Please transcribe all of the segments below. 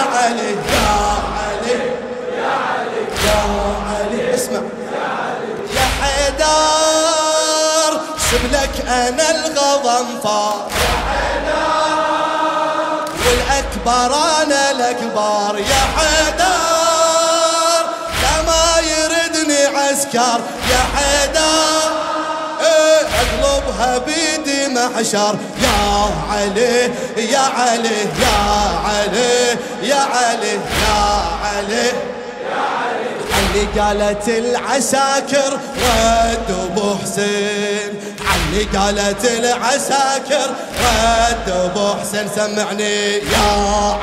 يا علي يا علي يا علي يا علي اسمع. يا حيدر سبلك أنا الغضنفار يا حيدر والاكبر أنا الاكبر يا حيدر لا ما يردني عسكر. يا إيه، بيدي محشر. يا علي يا علي يا علي يا علي يا علي. علي قالت العساكر رد أبو حسين. علي قالت العساكر رد أبو حسين. سمعني. يا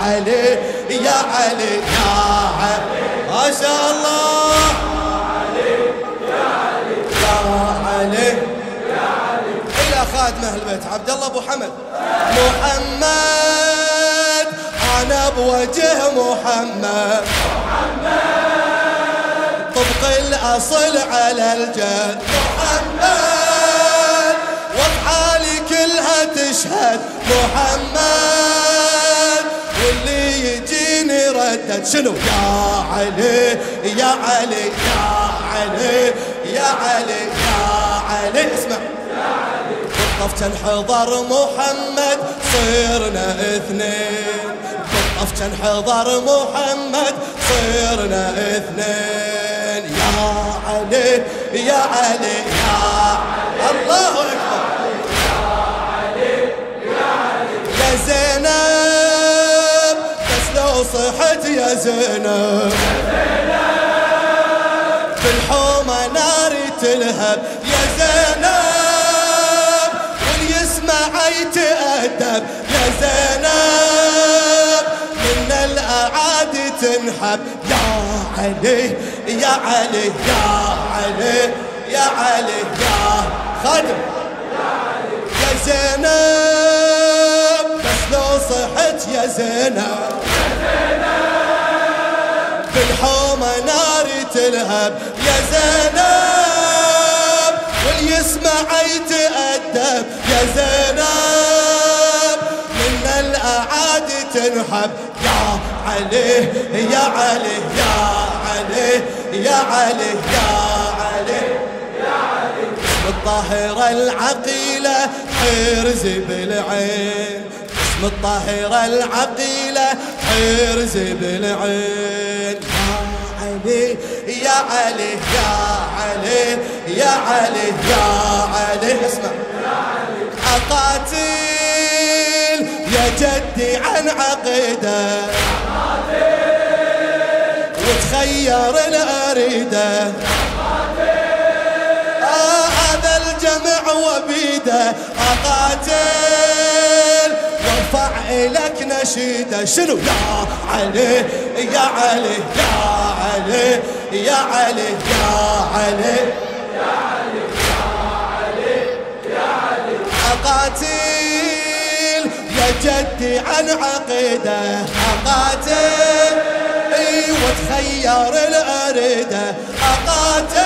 علي يا علي يا علي. ما شاء الله. خادم أهل البيت عبد الله أبو حمد. محمد أنا بوجه محمد. طبق الأصل على الجد. محمد وافعالي كلها تشهد. محمد واللي يجيني ردد. شنو؟ يا علي يا علي يا علي يا علي يا علي. اسمع. بالطف حضر محمد صرنا اثنين. بالطف حضر محمد صرنا اثنين. يا علي يا علي يا الله أكبر. يا زينب بس لو صحت يا زينب. في الحومة ناري تلهب يتأدب يا زينب من الأعادي تنحب. يا علي يا علي يا علي يا علي يا خادم. يا زينب بس لو صحت يا زينب. بالحومة ناري تلهب. يا زينب واللي يسمع يتأدب. يا زينب تنحب يا علي يا علي يا علي يا علي يا علي. الطاهرة العقيلة حرزي بالعين. اسم الطاهرة العقيلة حرزي بالعين. يا علي يا علي يا علي يا علي يا علي. اسمع. أقاتل يا جدي عن عقيدة. وتخير الأريده آه هذا الجمع وبيده. أقاتل وارفع إلك نشيده. شنو؟ يا علي يا علي يا علي يا علي يا علي أقاتل يا جدي عن عقيدة أقاتل. إي وتخير الأريده أقاتل.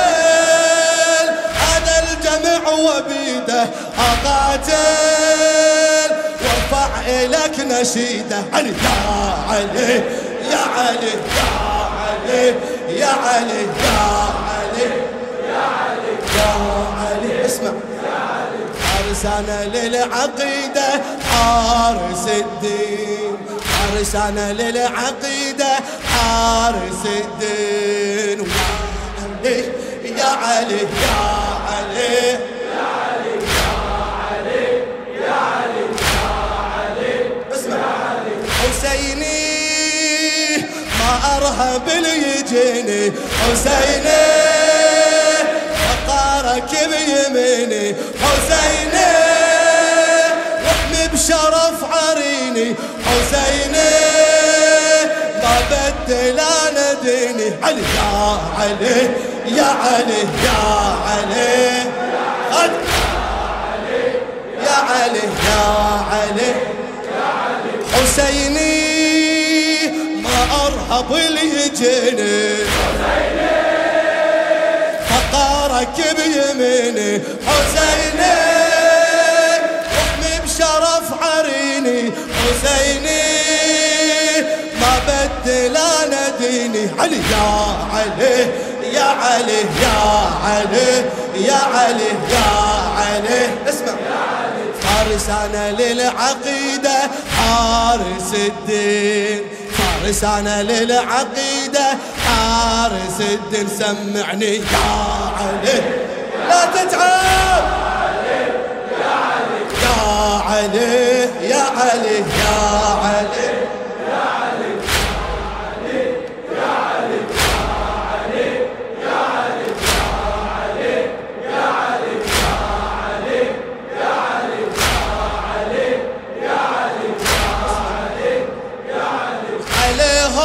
هذا الجمع وبيده. أقاتل. وارفع إلك نشيده. علي يا علي يا علي يا علي يا علي يا علي يا علي يا علي حارس أنا للعقيدة. حارس الدين حارس أنا للعقيدة حارس الدين ويا علي يا علي يا علي. اسمع. حسيني ما أرهب اللي يجيني. حسيني فقارك بيميني. حسيني بشرف عريني حسيني ما بدل أنا ديني. علي يا علي يا علي يا علي. يا علي يا علي. حسيني ما أرهب اللي يجيني. فقارك بيميني. حسيني. حسيني ما يناديني علي يا علي يا علي يا علي يا علي يا علي. اسمع. فارس أنا للعقيدة حارس الدين. فارس أنا للعقيدة حارس الدين. سمعني يا علي. لا تتعب علي يا علي يا علي.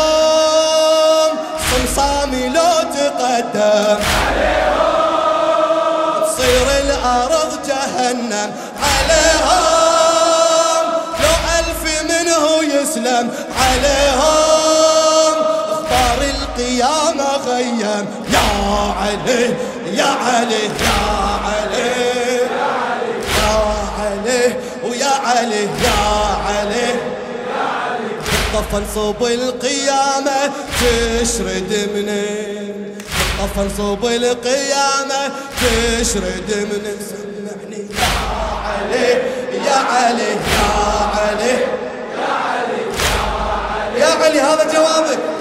عليهم صمصامي لو تقدم تصير الأرض جهنم. عليهم عليهم. أخبار القيامة غيم يا علي يا علي يا علي يا علي ويا علي يا علي. طفن صوب القيامة تشرد منين؟ طفن صوب القيامة تشرد من سمعني. يا علي يا علي يا علي. يا علي هذا جوابك.